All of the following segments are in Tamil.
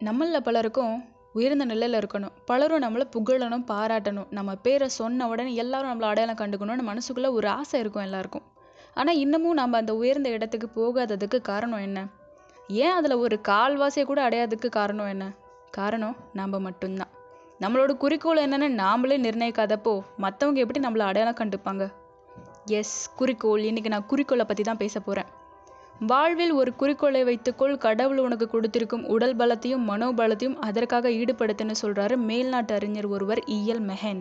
நம்மளில் பலருக்கும் உயர்ந்த நிலையில் இருக்கணும். பலரும் நம்மளை புகழணும் பாராட்டணும். நம்ம பேரை சொன்ன உடனே எல்லாரும் நம்மளை அடையாளம் கண்டுக்கணும்னு மனசுக்குள்ளே ஒரு ஆசை இருக்கும் எல்லாருக்கும். ஆனால் இன்னமும் நம்ம அந்த உயர்ந்த இடத்துக்கு போகாததுக்கு காரணம் என்ன? ஏன் அதில் ஒரு கால்வாசியை கூட அடையாததுக்கு காரணம் என்ன? காரணம் நாம் மட்டும்தான். நம்மளோட குறிக்கோள் என்னென்னு நாமளே நிர்ணயிக்காதப்போ மற்றவங்க எப்படி நம்மளை அடையாளம் கண்டுப்பாங்க? எஸ் குறிக்கோள். இன்னைக்கு நான் குறிக்கோளை பற்றி தான் பேச போகிறேன் வாழ்வில் ஒரு குறிக்கோளை வைத்துக்கொள் கடவுள் உனக்கு கொடுத்திருக்கும் உடல் பலத்தையும் மனோபலத்தையும் அதற்காக ஈடுபடுத்துன்னு சொல்கிறாரு மேல்நாட்டு அறிஞர் ஒருவர் இயல் மெஹன்.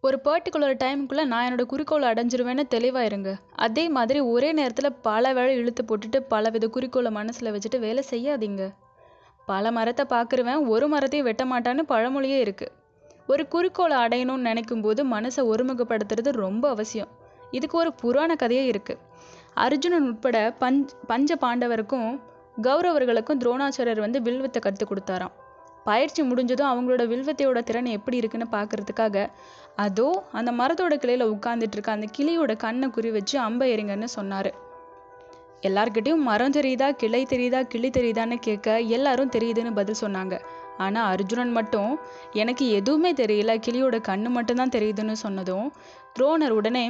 ஒரு பர்டிகுலர் டைமுக்குள்ளே நான் என்னோட குறிக்கோளை அடைஞ்சிருவேன்னு தெளிவாக இருங்க. அதே மாதிரி ஒரே நேரத்தில் பல வேலை இழுத்து போட்டுட்டு பலவித குறிக்கோளை மனசில் வச்சுட்டு வேலை செய்யாதீங்க. பல மரத்தை பார்க்குருவேன் ஒரு மரத்தையும் வெட்ட மாட்டான்னு பழமொழியே இருக்குது ஒரு குறிக்கோளை அடையணும்னு நினைக்கும் போது மனசை ஒருமுகப்படுத்துறது ரொம்ப அவசியம். இதுக்கு ஒரு புராண கதையே இருக்குது அர்ஜுனன் உட்பட பஞ்ச் பஞ்ச பாண்டவருக்கும் கௌரவர்களுக்கும் துரோணாச்சாரியர் வந்து வில்வித்தை கற்றுக் கொடுத்தாராம். பயிற்சி முடிஞ்சதும் அவங்களோட வில்வத்தையோட திறன் எப்படி இருக்குன்னு பார்க்கறதுக்காக அதோ அந்த மரத்தோட கிளையில் உட்கார்ந்துட்டு இருக்க அந்த கிளியோட கண்ணை குறி வச்சு அம்பை எறிங்கன்னு சொன்னார். எல்லார்கிட்டையும் மரம் தெரியுதா கிளை தெரியுதா கிளி தெரியுதான்னு கேட்க எல்லாரும் தெரியுதுன்னு பதில் சொன்னாங்க. ஆனால் அர்ஜுனன் மட்டும் எனக்கு எதுவுமே தெரியல கிளியோட கண்ணு மட்டும்தான் தெரியுதுன்னு சொன்னதும் துரோணர் உடனே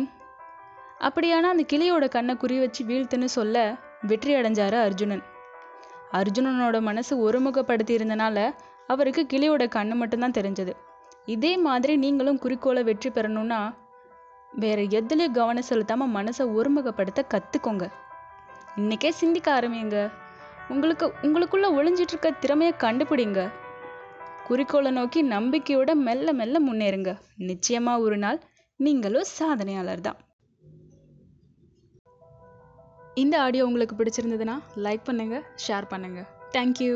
அப்படியானா அந்த கிளியோட கண்ணை குறி வச்சு வீழ்த்துன்னு சொல்ல வெற்றி அடைஞ்சாரு அர்ஜுனன். அர்ஜுனனோட மனசு ஒருமுகப்படுத்தி இருந்தனால அவருக்கு கிளியோட கண்ணு மட்டும்தான் தெரிஞ்சது. இதே மாதிரி நீங்களும் குறிக்கோளை வெற்றி பெறணும்னா வேற எதுலேயும் கவனம் செலுத்தாம மனசை ஒருமுகப்படுத்த கத்துக்கோங்க. இன்னைக்கே சிந்திக்க ஆரம்பிங்க. உங்களுக்கு உங்களுக்குள்ள ஒளிஞ்சிட்டு இருக்க திறமையை கண்டுபிடிங்க. குறிக்கோளை நோக்கி நம்பிக்கையோட மெல்ல மெல்ல முன்னேறுங்க. நிச்சயமா ஒரு நாள் நீங்களும் சாதனையாளர் தான் இந்த ஆடியோ உங்களுக்கு பிடிச்சிருந்ததுன்னா லைக் பண்ணுங்கள் ஷேர் பண்ணுங்க. தேங்க்யூ